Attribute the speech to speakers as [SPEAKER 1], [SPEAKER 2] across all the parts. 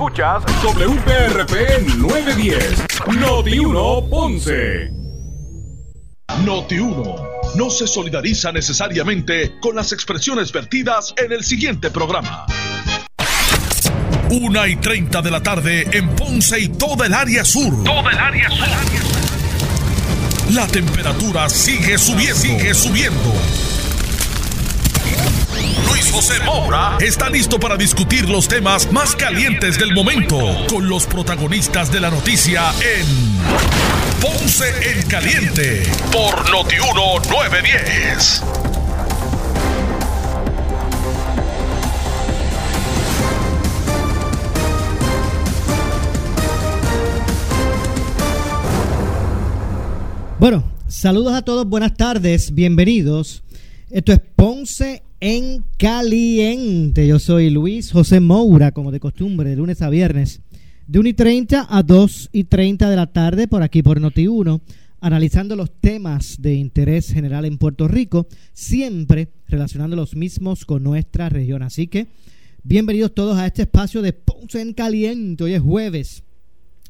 [SPEAKER 1] Escuchas WPRP 910, Noti 1 Ponce.
[SPEAKER 2] Noti 1 no se solidariza necesariamente con las expresiones vertidas en el siguiente programa. Una y 30 de la tarde en Ponce y toda el área sur. Toda el área sur. La temperatura sigue subiendo. Sigue subiendo. José Moura está listo para discutir los temas más calientes del momento con los protagonistas de la noticia en Ponce en Caliente por Notiuno 910.
[SPEAKER 3] Bueno, saludos a todos, buenas tardes, bienvenidos. Esto es Ponce en Caliente. Yo soy Luis José Moura, como de costumbre, de lunes a viernes, de 1 y 30 a 2 y 30 de la tarde, por aquí por Noti1, analizando los temas de interés general en Puerto Rico, siempre relacionando los mismos con nuestra región. Así que, bienvenidos todos a este espacio de Ponce en Caliente. Hoy es jueves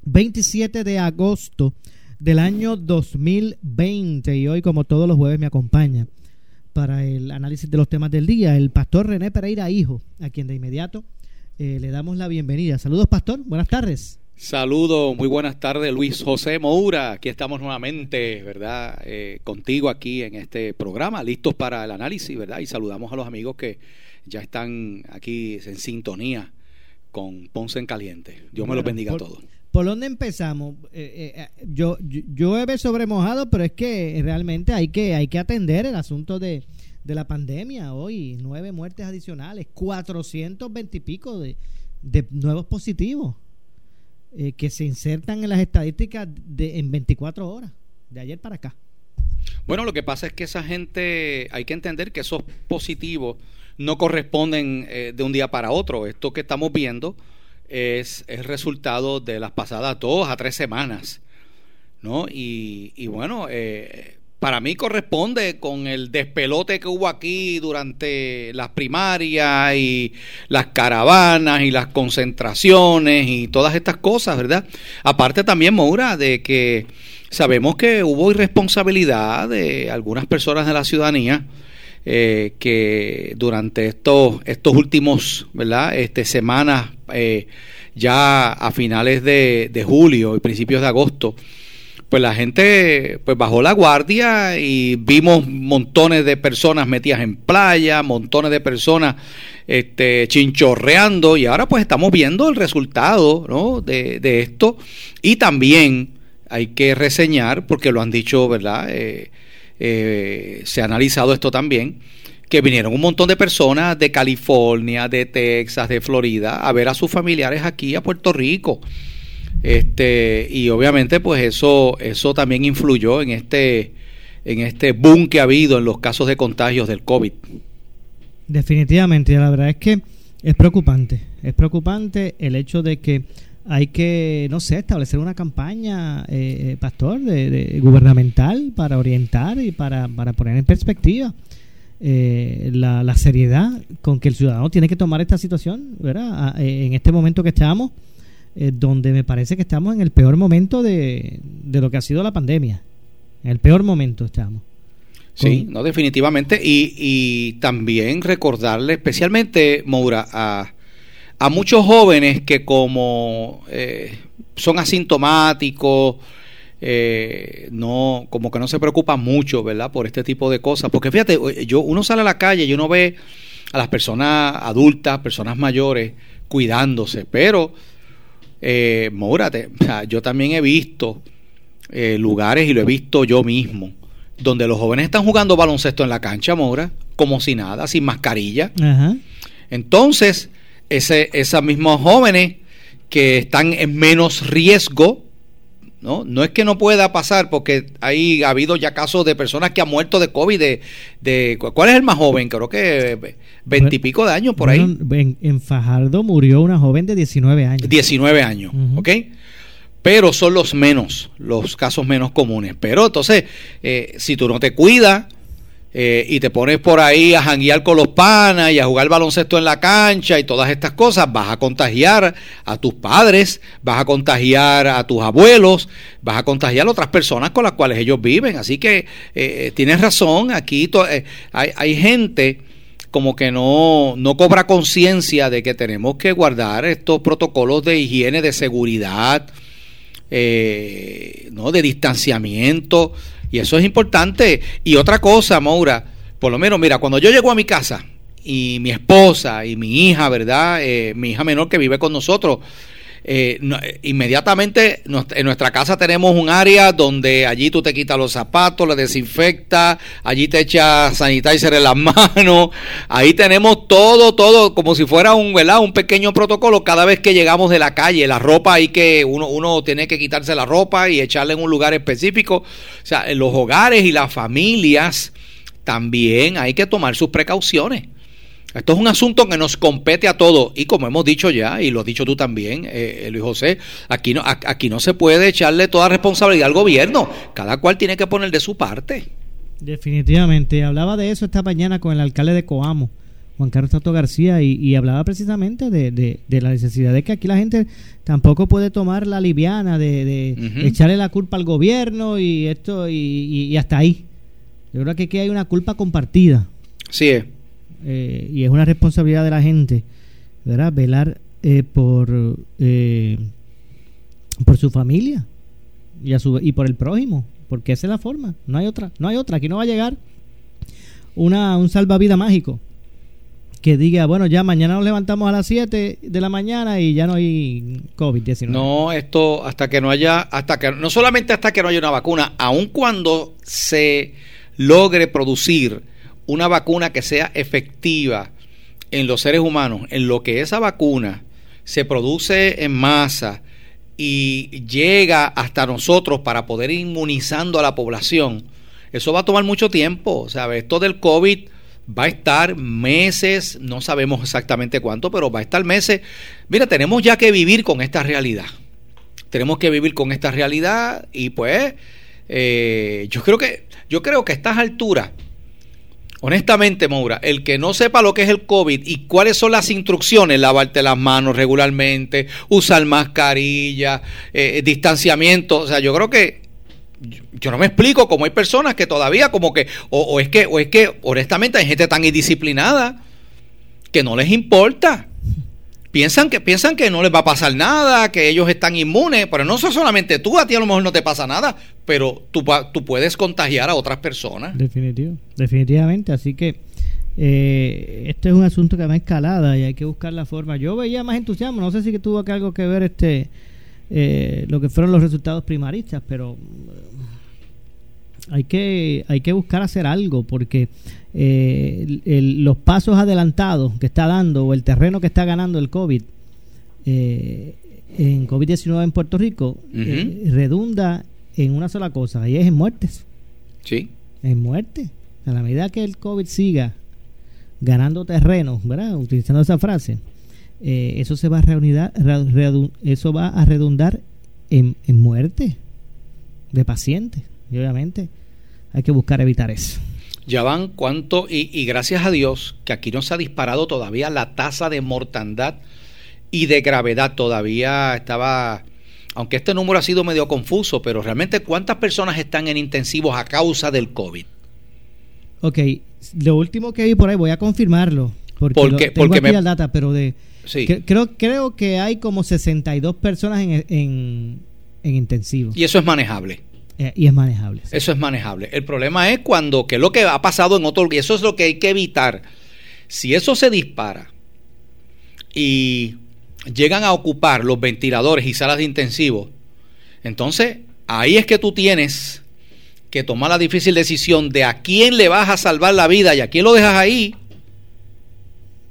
[SPEAKER 3] 27 de agosto del año 2020 y hoy, como todos los jueves, me acompaña para el análisis de los temas del día, el pastor René Pereira Hijo, a quien de inmediato eh, le damos la bienvenida. Saludos, pastor. Buenas tardes.
[SPEAKER 4] Saludos, muy buenas tardes, Luis José Moura. Aquí estamos nuevamente, ¿verdad? Eh, contigo aquí en este programa, listos para el análisis, ¿verdad? Y saludamos a los amigos que ya están aquí en sintonía con Ponce en Caliente. Dios me los bendiga a todos.
[SPEAKER 3] ¿Por dónde empezamos? Eh, eh, yo, yo, llueve sobre mojado, pero es que realmente hay que, hay que atender el asunto de, la pandemia. Hoy, nueve muertes adicionales, 420 y pico de, nuevos positivos eh, que se insertan en las estadísticas de, en 24 horas, de ayer para acá.
[SPEAKER 4] Bueno, lo que pasa es que esa gente, hay que entender que esos positivos no corresponden de un día para otro. Esto que estamos viendo es el resultado de las pasadas dos a tres semanas. ¿no? Y, bueno, eh, para mí corresponde con el despelote que hubo aquí durante las primarias y las caravanas y las concentraciones y todas estas cosas, ¿verdad? Aparte también, Moura, de que sabemos que hubo irresponsabilidad de algunas personas de la ciudadanía. Eh, que durante estos estos últimos verdad este semanas eh, ya a finales de, julio y principios de agosto, pues la gente pues bajó la guardia y vimos montones de personas metidas en playa, montones de personas este, chinchorreando y ahora pues estamos viendo el resultado ¿no? de, esto y también hay que reseñar, porque lo han dicho, ¿verdad? Eh, eh, se ha analizado esto también, que vinieron un montón de personas de California, de Texas, de Florida, a ver a sus familiares aquí a Puerto Rico. Este, y obviamente, pues eso, eso también influyó en este, en este boom que ha habido en los casos de contagios del COVID.
[SPEAKER 3] Definitivamente, la verdad es que es preocupante. Es preocupante el hecho de que hay que, no sé, establecer una campaña, eh, eh, pastor, de, gubernamental para orientar y para, para poner en perspectiva eh, la, seriedad con que el ciudadano tiene que tomar esta situación, ¿verdad? Eh, en este momento que estamos, eh, donde me parece que estamos en el peor momento de, lo que ha sido la pandemia. En el peor momento estamos.
[SPEAKER 4] Sí, no, definitivamente. Y, y también recordarle especialmente, Moura, a, a muchos jóvenes que como son asintomáticos, eh, no, como que no se preocupa mucho, ¿verdad? Por este tipo de cosas. Porque fíjate, yo, uno sale a la calle y uno ve a las personas adultas, personas mayores, cuidándose, pero, eh, mórate, yo también he visto eh, lugares y lo he visto yo mismo, donde los jóvenes están jugando baloncesto en la cancha, Mora, como si nada, sin mascarilla. Entonces, ese, esos mismos jóvenes que están en menos riesgo, ¿no? No es que no pueda pasar, porque hay, ha habido ya casos de personas que han muerto de COVID. De, ¿Cuál es el más joven? Creo que veintipico de años por ahí.
[SPEAKER 3] En, Fajardo murió una joven de 19 años.
[SPEAKER 4] 19 años, ¿ok? Pero son los menos, los casos menos comunes. Pero entonces, eh, si tú no te cuidas, eh, y te pones por ahí a janguear con los panas y a jugar baloncesto en la cancha y todas estas cosas, vas a contagiar a tus padres, vas a contagiar a tus abuelos, vas a contagiar a otras personas con las cuales ellos viven. Así que eh, tienes razón, aquí eh, hay, hay, gente como que no, no cobra conciencia de que tenemos que guardar estos protocolos de higiene, de seguridad, ¿no? de distanciamiento. Y eso es importante. Y otra cosa, Maura, por lo menos, mira, cuando yo llego a mi casa y mi esposa y mi hija, ¿verdad? Eh, mi hija menor que vive con nosotros, eh, inmediatamente en nuestra casa tenemos un área donde allí tú te quitas los zapatos, le desinfectas, allí te echas sanitizer en las manos, ahí tenemos todo, todo como si fuera un, ¿verdad? un pequeño protocolo cada vez que llegamos de la calle, la ropa hay que, uno, uno tiene que quitarse la ropa y echarla en un lugar específico, o sea, en los hogares y las familias también hay que tomar sus precauciones. Esto es un asunto que nos compete a todos y como hemos dicho ya, y lo has dicho tú también, eh, eh, Luis José, aquí no, aquí no se puede echarle toda responsabilidad al gobierno, cada cual tiene que poner de su parte.
[SPEAKER 3] Definitivamente, hablaba de eso esta mañana con el alcalde de Coamo, Juan Carlos Tato García, y, hablaba precisamente de, la necesidad de que aquí la gente tampoco puede tomar la liviana de, echarle la culpa al gobierno y esto y, y hasta ahí. Yo creo que aquí hay una culpa compartida.
[SPEAKER 4] Sí es.
[SPEAKER 3] Eh, y es una responsabilidad de la gente, ¿verdad? Velar eh, por, eh, por su familia y, a su, y por el prójimo, porque esa es la forma, no hay otra, no hay otra, aquí no va a llegar una, un salvavidas mágico que diga, bueno, ya mañana nos levantamos a las 7 de la mañana y ya no hay COVID-19.
[SPEAKER 4] No, esto hasta que no haya, hasta que, no solamente hasta que no haya una vacuna, aun cuando se logre producir una vacuna que sea efectiva en los seres humanos, en lo que esa vacuna se produce en masa y llega hasta nosotros para poder ir inmunizando a la población, eso va a tomar mucho tiempo. Sea, esto del COVID va a estar meses, no sabemos exactamente cuánto, pero va a estar meses. Mira, tenemos ya que vivir con esta realidad. Tenemos que vivir con esta realidad y pues eh, yo creo que yo creo que a estas alturas Honestamente, Moura, el que no sepa lo que es el COVID y cuáles son las instrucciones, lavarte las manos regularmente, usar mascarilla, eh, distanciamiento, o sea, yo creo que yo no me explico cómo hay personas que todavía como que o, es que o es que honestamente hay gente tan indisciplinada que no les importa piensan que piensan que no les va a pasar nada, que ellos están inmunes, pero no solamente tú, a ti a lo mejor no te pasa nada, pero tú, tú puedes contagiar a otras personas.
[SPEAKER 3] Definitivo, definitivamente, así que eh, este es un asunto que va escalada y hay que buscar la forma. Yo veía más entusiasmo, no sé si que tuvo algo que ver este eh, lo que fueron los resultados primaristas, pero hay que hay que buscar hacer algo porque eh, los pasos adelantados que está dando o el terreno que está ganando el COVID eh, en COVID-19 en Puerto Rico eh, redunda en una sola cosa y es en muertes.
[SPEAKER 4] Sí.
[SPEAKER 3] En muertes. A la medida que el COVID siga ganando terreno, ¿verdad? Utilizando esa frase, eso se va a reunir, eso va a redundar en, en muerte de pacientes. Y obviamente hay que buscar evitar eso.
[SPEAKER 4] Ya van cuánto, y, gracias a Dios que aquí no se ha disparado todavía la tasa de mortandad y de gravedad. Todavía estaba, aunque este número ha sido medio confuso, pero realmente cuántas personas están en intensivos a causa del COVID.
[SPEAKER 3] Ok, lo último que vi por ahí, voy a confirmarlo. Porque, porque, tengo aquí la data, pero de... Sí. creo, creo que hay como 62 personas en, en, en intensivos.
[SPEAKER 4] Y eso es manejable.
[SPEAKER 3] Eh, y es manejable.
[SPEAKER 4] Eso es manejable. El problema es cuando, que es lo que ha pasado en otro, y eso es lo que hay que evitar. Si eso se dispara y llegan a ocupar los ventiladores y salas de intensivo, entonces ahí es que tú tienes que tomar la difícil decisión de a quién le vas a salvar la vida y a quién lo dejas ahí.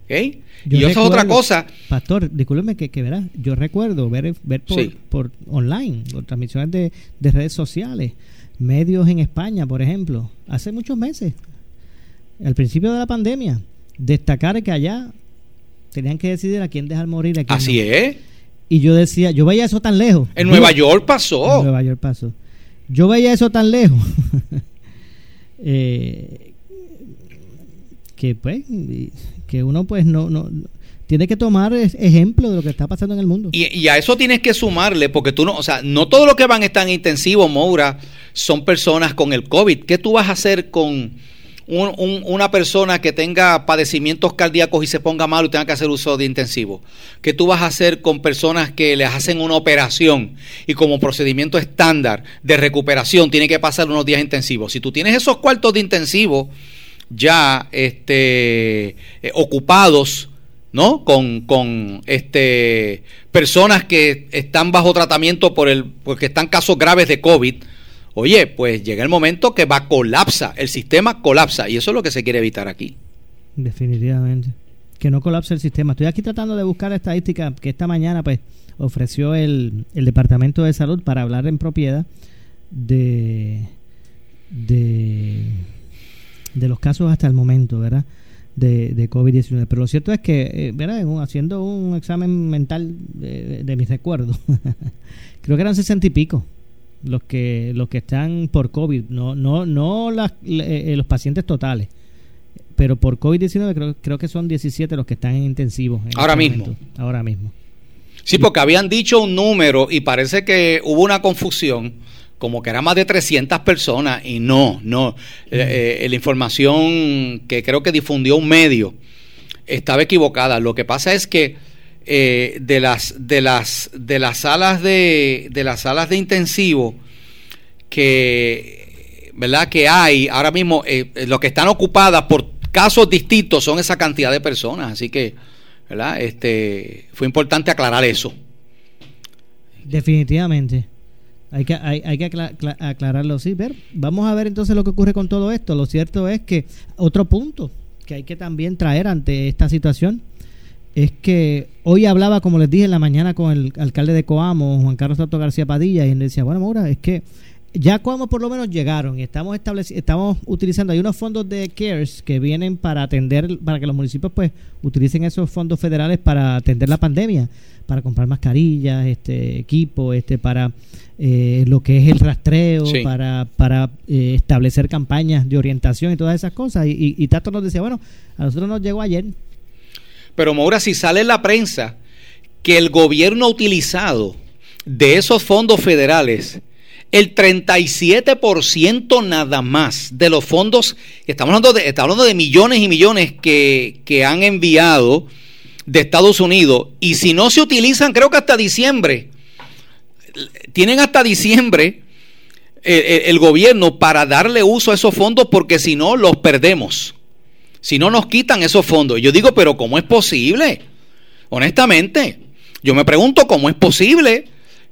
[SPEAKER 4] ¿Okay? Y eso es otra cosa.
[SPEAKER 3] Pastor, discúlpeme que, que verás, yo recuerdo ver, ver por, online, por transmisiones de, redes sociales, medios en España, por ejemplo, hace muchos meses, al principio de la pandemia, destacar que allá tenían que decidir a quién dejar morir. A quién
[SPEAKER 4] Así es.
[SPEAKER 3] Y yo decía, yo veía eso tan lejos.
[SPEAKER 4] En Nueva York pasó.
[SPEAKER 3] En Nueva York pasó. Yo veía eso tan lejos. eh, que pues que uno pues no, no tiene que tomar ejemplo de lo que está pasando en el mundo.
[SPEAKER 4] Y, a eso tienes que sumarle, porque tú no, o sea, no todos los que van a estar en intensivo, Moura, son personas con el COVID. ¿Qué tú vas a hacer con una persona que tenga padecimientos cardíacos y se ponga mal y tenga que hacer uso de intensivo? ¿Qué tú vas a hacer con personas que les hacen una operación y como procedimiento estándar de recuperación tiene que pasar unos días intensivos? Si tú tienes esos cuartos de intensivo ya este, eh, ocupados, ¿no? Con, con este, personas que están bajo tratamiento por el, porque están casos graves de COVID, oye, pues llega el momento que va colapsa, el sistema colapsa, y eso es lo que se quiere evitar aquí.
[SPEAKER 3] Definitivamente. Que no colapse el sistema. Estoy aquí tratando de buscar estadísticas que esta mañana, pues, ofreció el, el Departamento de Salud para hablar en propiedad de, de, de los casos hasta el momento, ¿verdad? de, de COVID-19. Pero lo cierto es que, eh, ¿verdad? haciendo un examen mental de, mis recuerdos, creo que eran sesenta y pico los que los que están por COVID, no no no las, eh, los pacientes totales, pero por COVID-19 creo, creo que son 17 los que están en intensivos.
[SPEAKER 4] ahora este mismo.
[SPEAKER 3] ahora mismo.
[SPEAKER 4] Sí, porque habían dicho un número y parece que hubo una confusión como que era más de 300 personas y no, no. Eh, eh, la información que creo que difundió un medio estaba equivocada. Lo que pasa es que eh, de las de las de las salas de, de las salas de intensivo que verdad que hay ahora mismo lo que están ocupadas por casos distintos son esa cantidad de personas. Así que verdad este fue importante aclarar eso.
[SPEAKER 3] Definitivamente hay que, hay, hay que aclararlo, sí. Ver, vamos a ver entonces lo que ocurre con todo esto. Lo cierto es que otro punto que hay que también traer ante esta situación es que hoy hablaba, como les dije en la mañana, con el alcalde de Coamo, Juan Carlos Soto García Padilla, y él decía, bueno, Maura, es que ya Coamo por lo menos llegaron y estamos estamos utilizando, hay unos fondos de CARES que vienen para atender, para que los municipios pues utilicen esos fondos federales para atender la pandemia, para comprar mascarillas, este equipo, este para eh, lo que es el rastreo, para, para eh, establecer campañas de orientación y todas esas cosas. Y, y, Tato nos decía, bueno, a nosotros nos llegó ayer.
[SPEAKER 4] Pero Maura, si sale en la prensa que el gobierno ha utilizado de esos fondos federales el 37% nada más de los fondos, estamos hablando de, estamos hablando de millones y millones que, que han enviado de Estados Unidos, y si no se utilizan, creo que hasta diciembre, tienen hasta diciembre eh, eh, el, gobierno para darle uso a esos fondos porque si no los perdemos. Si no nos quitan esos fondos. Yo digo, pero ¿cómo es posible? Honestamente, yo me pregunto cómo es posible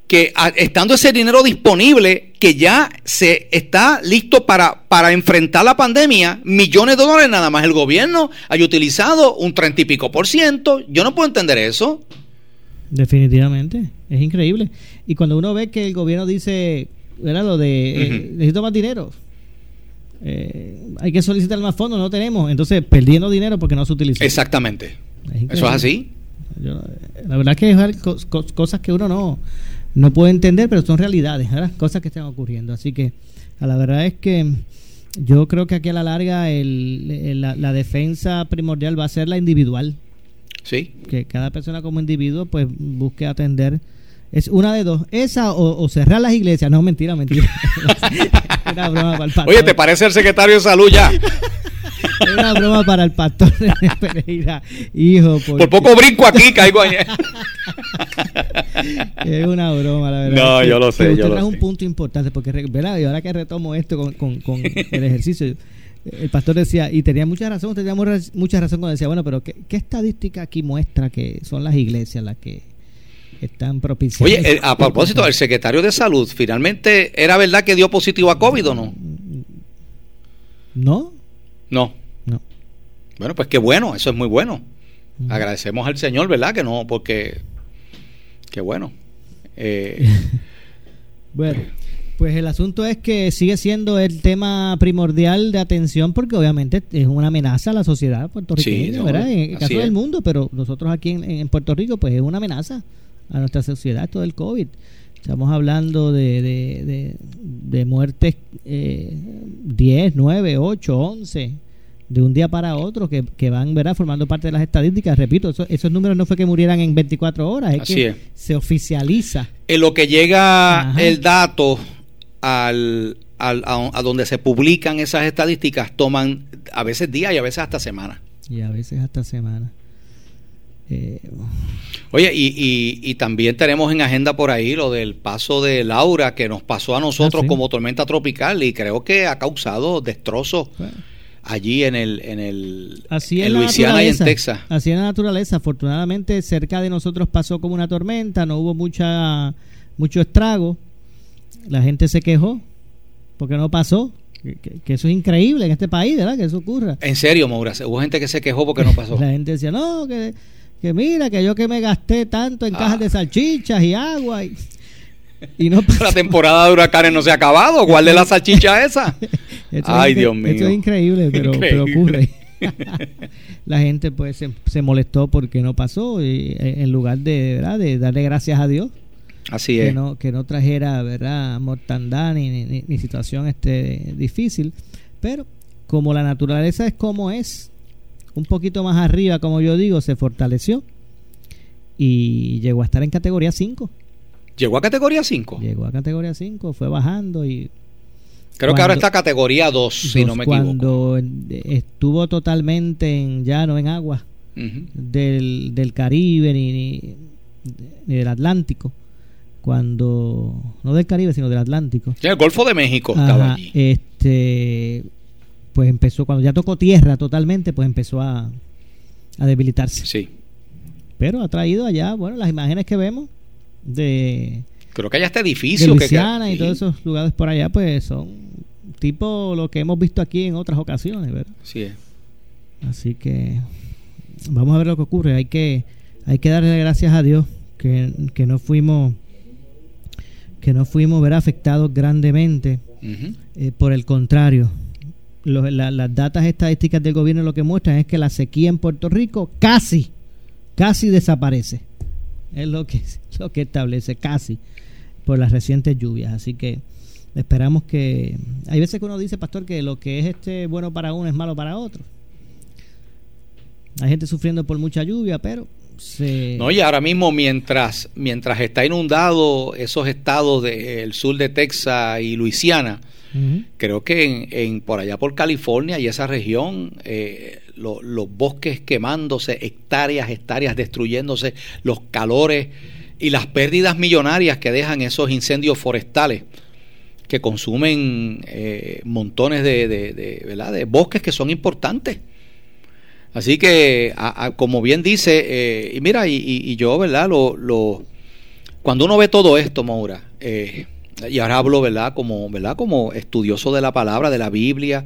[SPEAKER 4] que estando ese dinero disponible, que ya se está listo para, para enfrentar la pandemia, millones de dólares nada más el gobierno haya utilizado un treinta y pico por ciento. Yo no puedo entender eso.
[SPEAKER 3] Definitivamente, es increíble. Y cuando uno ve que el gobierno dice, ¿verdad? Lo de, eh, necesito más dinero, eh, hay que solicitar más fondos, no tenemos. Entonces, perdiendo dinero porque no se utiliza.
[SPEAKER 4] Exactamente. ¿Eso es así?
[SPEAKER 3] la verdad que es cosas que uno no, no puede entender, pero son realidades, cosas que están ocurriendo. Así que, a la verdad es que yo creo que aquí a la larga el, la, la defensa primordial va a ser la individual
[SPEAKER 4] Sí.
[SPEAKER 3] Que cada persona como individuo pues busque atender. Es una de dos. Esa o, cerrar las iglesias. No, mentira, mentira.
[SPEAKER 4] una broma para el pastor. Oye, ¿te parece el secretario de salud ya?
[SPEAKER 3] Es una broma para el pastor Pereira, hijo.
[SPEAKER 4] Por poco brinco aquí, caigo allá.
[SPEAKER 3] es una broma, la verdad.
[SPEAKER 4] No, yo lo sé.
[SPEAKER 3] yo
[SPEAKER 4] lo
[SPEAKER 3] un punto importante, porque, ¿verdad? Y ahora que retomo esto con, con, con el ejercicio, el pastor decía, y tenía mucha razón, tenía mucha razón cuando decía, bueno, pero ¿qué, estadística aquí muestra que son las iglesias las que están propiciando?
[SPEAKER 4] Oye, a propósito, el secretario de salud, ¿finalmente era verdad que dio positivo a COVID o no?
[SPEAKER 3] No.
[SPEAKER 4] No.
[SPEAKER 3] No.
[SPEAKER 4] Bueno, pues qué bueno, eso es muy bueno. Agradecemos al Señor, ¿verdad? Que no, porque... Qué bueno. Eh,
[SPEAKER 3] bueno. Pues el asunto es que sigue siendo el tema primordial de atención porque obviamente es una amenaza a la sociedad puertorriqueña, ¿verdad? En el caso del mundo, pero nosotros aquí en, Puerto Rico pues es una amenaza a nuestra sociedad todo el COVID. Estamos hablando de, de, de, muertes eh, 10, 9, 8, 11 de un día para otro que, que van ¿verdad? formando parte de las estadísticas. Repito, esos números no fue que murieran en 24 horas, es que se oficializa.
[SPEAKER 4] En lo que llega el dato al, al, a, donde se publican esas estadísticas, toman a veces días y a veces hasta semanas.
[SPEAKER 3] Y a veces hasta semanas.
[SPEAKER 4] Eh, Oye, y, y, también tenemos en agenda por ahí lo del paso de Laura que nos pasó a nosotros ah, como tormenta tropical y creo que ha causado destrozos allí en el en el
[SPEAKER 3] Así en, Luisiana y en Texas. Así en la naturaleza, afortunadamente cerca de nosotros pasó como una tormenta, no hubo mucha mucho estrago. La gente se quejó porque no pasó. Que, eso es increíble en este país, ¿verdad? Que eso ocurra.
[SPEAKER 4] En serio, Maura, hubo gente que se quejó porque no pasó.
[SPEAKER 3] la gente decía, no, que, que mira, que yo que me gasté tanto en cajas ah. de salchichas y agua y,
[SPEAKER 4] no La temporada de huracanes no se ha acabado. ¿Cuál de la salchicha esa? Ay, Dios mío.
[SPEAKER 3] Esto es increíble, pero, ocurre. la gente pues se, molestó porque no pasó y, eh, en lugar de, ¿verdad? de darle gracias a Dios
[SPEAKER 4] Así
[SPEAKER 3] que
[SPEAKER 4] es.
[SPEAKER 3] No, que no trajera, ¿verdad?, mortandad ni, ni, situación este, difícil. Pero como la naturaleza es como es, un poquito más arriba, como yo digo, se fortaleció y llegó a estar en categoría 5.
[SPEAKER 4] ¿Llegó a categoría 5?
[SPEAKER 3] Llegó a categoría 5, fue bajando y...
[SPEAKER 4] Creo que ahora está categoría 2, si no me equivoco.
[SPEAKER 3] Cuando estuvo totalmente en, ya no en agua del, del Caribe ni, ni, ni del Atlántico cuando no del Caribe sino del Atlántico
[SPEAKER 4] el Golfo de México estaba allí
[SPEAKER 3] este pues empezó cuando ya tocó tierra totalmente pues empezó a, a debilitarse.
[SPEAKER 4] Sí.
[SPEAKER 3] Pero ha traído allá bueno las imágenes que vemos de
[SPEAKER 4] creo que allá este edificio
[SPEAKER 3] que, y todos esos lugares por allá pues son tipo lo que hemos visto aquí en otras ocasiones verdad
[SPEAKER 4] sí
[SPEAKER 3] así que vamos a ver lo que ocurre. Hay que hay que darle gracias a Dios que, que no fuimos que no fuimos ver afectados grandemente. Eh, por el contrario, las datas estadísticas del gobierno lo que muestran es que la sequía en Puerto Rico casi, casi desaparece. Es lo que, lo que establece, casi, por las recientes lluvias. Así que esperamos que... Hay veces que uno dice, pastor, que lo que es este bueno para uno es malo para otro. Hay gente sufriendo por mucha lluvia, pero
[SPEAKER 4] no, y ahora mismo mientras, mientras está inundado esos estados del sur de Texas y Luisiana, creo que en, por allá por California y esa región, eh, los bosques quemándose, hectáreas, hectáreas destruyéndose, los calores y las pérdidas millonarias que dejan esos incendios forestales que consumen eh, montones de, de, de bosques que son importantes. Así que, como bien dice, eh, y mira, y, yo, ¿verdad? Lo, lo, cuando uno ve todo esto, Maura, eh, y ahora hablo, ¿verdad? Como, ¿verdad? Como estudioso de la palabra, de la Biblia.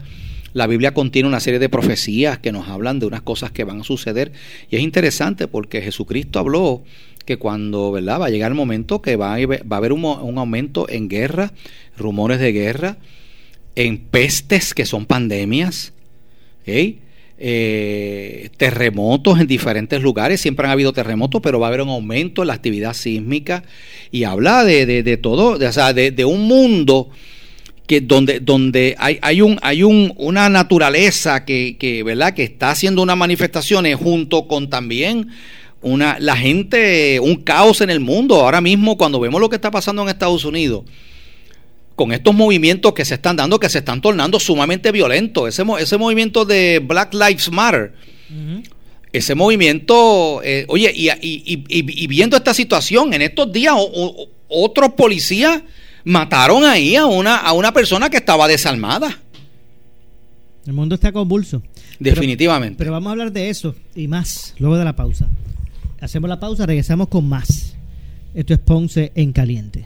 [SPEAKER 4] La Biblia contiene una serie de profecías que nos hablan de unas cosas que van a suceder. Y es interesante porque Jesucristo habló que cuando, ¿verdad? Va a llegar el momento que va a, haber un, un aumento en guerra, rumores de guerra, en pestes que son pandemias. ¿okay? Eh, terremotos en diferentes lugares, siempre han habido terremotos, pero va a haber un aumento en la actividad sísmica y habla de, de, todo, de, o sea, de, un mundo que donde, donde hay, hay, un, hay un, una naturaleza que, que, ¿verdad? que está haciendo unas manifestaciones junto con también una, la gente, un caos en el mundo. Ahora mismo, cuando vemos lo que está pasando en Estados Unidos, con estos movimientos que se están dando, que se están tornando sumamente violentos. Ese, ese movimiento de Black Lives Matter, ese movimiento, eh, oye, y, viendo esta situación, en estos días otros policías mataron ahí a una, a una persona que estaba desarmada.
[SPEAKER 3] El mundo está convulso.
[SPEAKER 4] Definitivamente.
[SPEAKER 3] pero vamos a hablar de eso y más luego de la pausa. Hacemos la pausa, regresamos con más. Esto es Ponce en Caliente.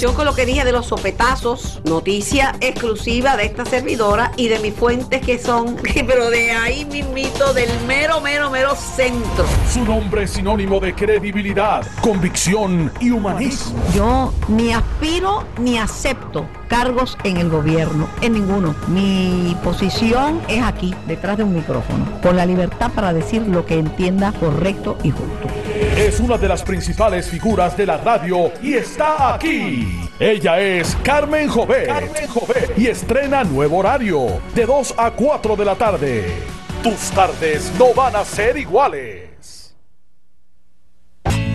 [SPEAKER 5] Yo con lo que dije de los sopetazos, noticia exclusiva de esta servidora y de mis fuentes que son, pero de ahí mismito, del mero, mero, mero centro.
[SPEAKER 2] Su nombre es sinónimo de credibilidad, convicción y humanismo.
[SPEAKER 5] Yo ni aspiro ni acepto cargos en el gobierno, en ninguno. Mi posición es aquí, detrás de un micrófono, con la libertad para decir lo que entienda correcto y justo.
[SPEAKER 2] Es una de las principales figuras de la radio y está aquí. Ella es Carmen Jovet. Carmen Jovet. Y estrena nuevo horario, de 2 a 4 de la tarde. Tus tardes no van a ser iguales.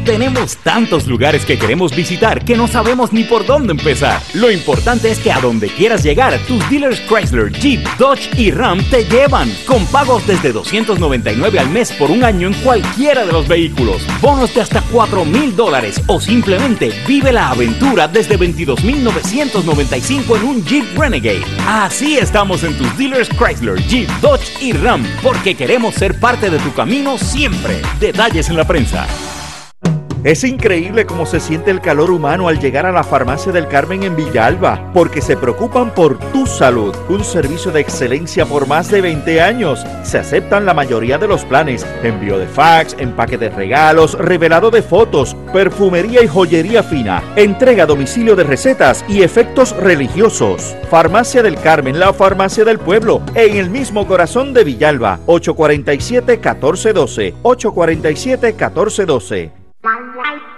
[SPEAKER 6] Tenemos tantos lugares que queremos visitar que no sabemos ni por dónde empezar. Lo importante es que a donde quieras llegar, tus dealers Chrysler, Jeep, Dodge y Ram te llevan. Con pagos desde 299 al mes por un año en cualquiera de los vehículos. Bonos de hasta 4 mil dólares o simplemente vive la aventura desde 22,995 en un Jeep Renegade. Así estamos en tus dealers Chrysler, Jeep, Dodge y Ram porque queremos ser parte de tu camino siempre. Detalles en la prensa.
[SPEAKER 7] Es increíble cómo se siente el calor humano al llegar a la farmacia del Carmen en Villalba, porque se preocupan por tu salud. Un servicio de excelencia por más de 20 años. Se aceptan la mayoría de los planes. Envío de fax, empaque de regalos, revelado de fotos, perfumería y joyería fina, entrega a domicilio de recetas y efectos religiosos. Farmacia del Carmen, la farmacia del pueblo, en el mismo corazón de Villalba, 847-1412. 847-1412.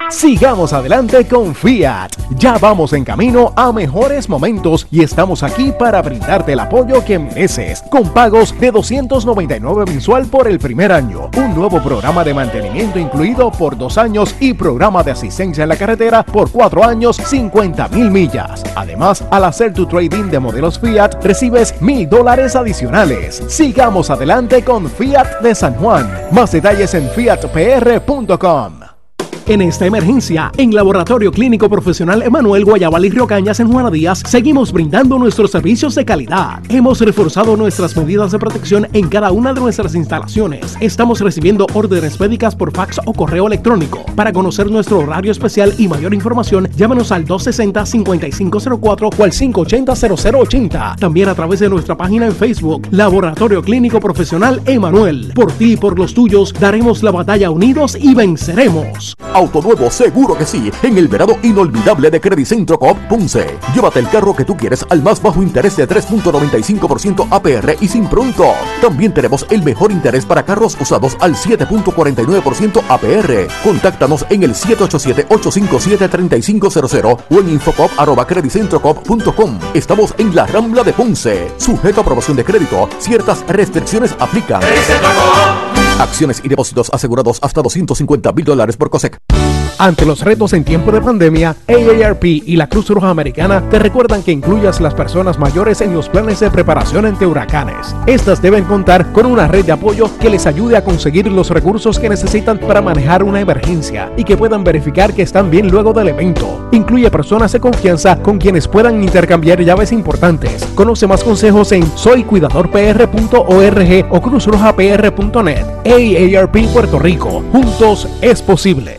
[SPEAKER 8] Sigamos adelante con Fiat. Ya vamos en camino a mejores momentos y estamos aquí para brindarte el apoyo que mereces. Con pagos de 299 mensual por el primer año. Un nuevo programa de mantenimiento incluido por dos años y programa de asistencia en la carretera por cuatro años, 50 mil millas. Además, al hacer tu trading de modelos Fiat, recibes mil dólares adicionales. Sigamos adelante con Fiat de San Juan. Más detalles en fiatpr.com. En esta emergencia, en Laboratorio Clínico Profesional Emanuel Guayabal y Río Cañas en Juana Díaz, seguimos brindando nuestros servicios de calidad. Hemos reforzado nuestras medidas de protección en cada una de nuestras instalaciones. Estamos recibiendo órdenes médicas por fax o correo electrónico. Para conocer nuestro horario especial y mayor información, llámanos al 260-5504 o al 580-0080. También a través de nuestra página en Facebook, Laboratorio Clínico Profesional Emanuel. Por ti y por los tuyos, daremos la batalla unidos y venceremos.
[SPEAKER 9] Auto nuevo, seguro que sí, en el verano inolvidable de Credicentro Coop Punce. Llévate el carro que tú quieres al más bajo interés de 3.95% APR y sin pronto. También tenemos el mejor interés para carros usados al 7.49% APR. Contáctanos en el 787-857-3500 o en infocop.com. Estamos en la Rambla de Ponce. Sujeto a aprobación de crédito, ciertas restricciones aplican. Acciones y depósitos asegurados hasta 250 mil dólares por COSEC.
[SPEAKER 8] Ante los retos en tiempo de pandemia, AARP y la Cruz Roja Americana te recuerdan que incluyas las personas mayores en los planes de preparación ante huracanes. Estas deben contar con una red de apoyo que les ayude a conseguir los recursos que necesitan para manejar una emergencia y que puedan verificar que están bien luego del evento. Incluye personas de confianza con quienes puedan intercambiar llaves importantes. Conoce más consejos en soycuidadorpr.org o cruzrojapr.net. AARP Puerto Rico. Juntos es posible.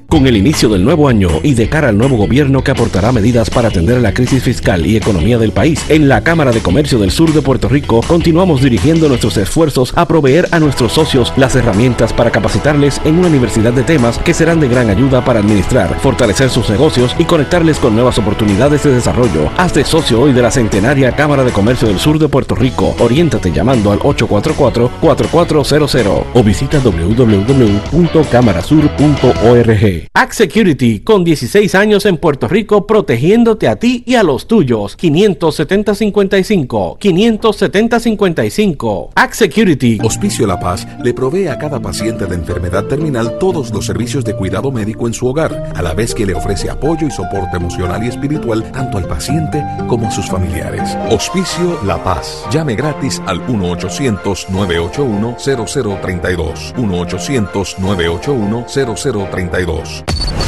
[SPEAKER 10] Con el inicio del nuevo año y de cara al nuevo gobierno que aportará medidas para atender la crisis fiscal y economía del país, en la Cámara de Comercio del Sur de Puerto Rico continuamos dirigiendo nuestros esfuerzos a proveer a nuestros socios las herramientas para capacitarles en una universidad de temas que serán de gran ayuda para administrar, fortalecer sus negocios y conectarles con nuevas oportunidades de desarrollo. Hazte socio hoy de la centenaria Cámara de Comercio del Sur de Puerto Rico. Oriéntate llamando al 844-4400 o visita www.camarasur.org. 9. Act Security, con 16 años en Puerto Rico, protegiéndote a ti y a los tuyos. 570-55. 570-55. Act Security.
[SPEAKER 11] Hospicio La Paz le provee a cada paciente de enfermedad terminal todos los servicios de cuidado médico en su hogar, a la vez que le ofrece apoyo y soporte emocional y espiritual tanto al paciente como a sus familiares. Hospicio La Paz. Llame gratis al 1-800-981-0032. 1-800-981-0032.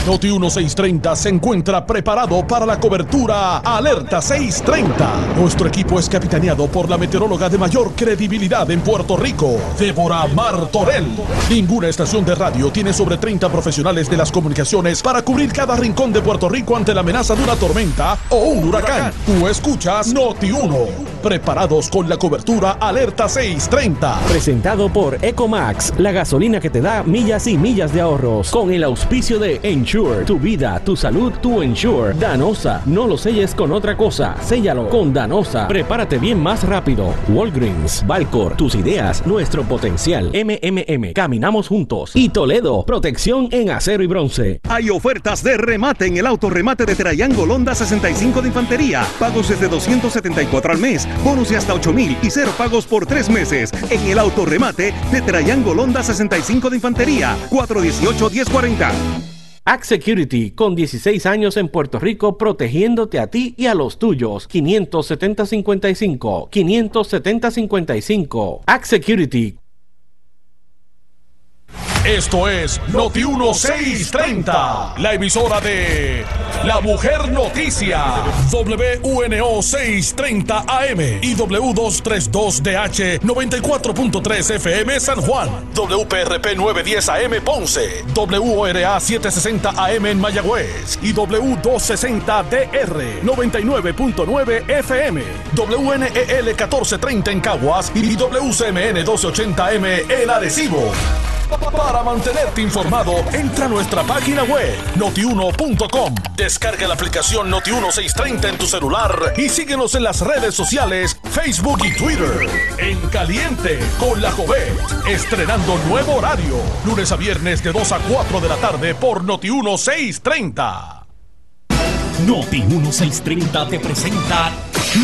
[SPEAKER 2] Noti 1630 se encuentra preparado para la cobertura Alerta 630. Nuestro equipo es capitaneado por la meteoróloga de mayor credibilidad en Puerto Rico, Débora Martorell. Ninguna estación de radio tiene sobre 30 profesionales de las comunicaciones para cubrir cada rincón de Puerto Rico ante la amenaza de una tormenta o un huracán. Tú escuchas Noti 1. Preparados con la cobertura Alerta 630.
[SPEAKER 10] Presentado por Ecomax, la gasolina que te da millas y millas de ahorros. Con el auspicio de Ensure, tu vida, tu salud, tu Ensure. Danosa, no lo selles con otra cosa, séllalo con Danosa. Prepárate bien más rápido. Walgreens, Valcor, tus ideas, nuestro potencial. MMM, caminamos juntos. Y Toledo, protección en acero y bronce.
[SPEAKER 12] Hay ofertas de remate en el autorremate de Triangle Honda 65 de Infantería. Pagos desde 274 al mes, bonus de hasta 8000 y cero pagos por tres meses. En el autorremate de Triangle Honda 65 de Infantería. 418-1040.
[SPEAKER 10] Act Security, con 16 años en Puerto Rico, protegiéndote a ti y a los tuyos. 570-55. 570-55. Act Security.
[SPEAKER 2] Esto es Noti 1630, la emisora de La Mujer Noticia, WUNO 630 AM y W232DH 94.3 FM San Juan, WPRP 910 AM Ponce, WORA 760 AM en Mayagüez y W260DR 99.9 FM, WNEL 1430 en Caguas y WCMN 1280M en Arecibo. Para mantenerte informado, entra a nuestra página web notiuno.com. Descarga la aplicación Noti1630 en tu celular y síguenos en las redes sociales, Facebook y Twitter. En Caliente con la Jovet, estrenando nuevo horario, lunes a viernes de 2 a 4 de la tarde por Noti1630.
[SPEAKER 13] Noti 1630 te presenta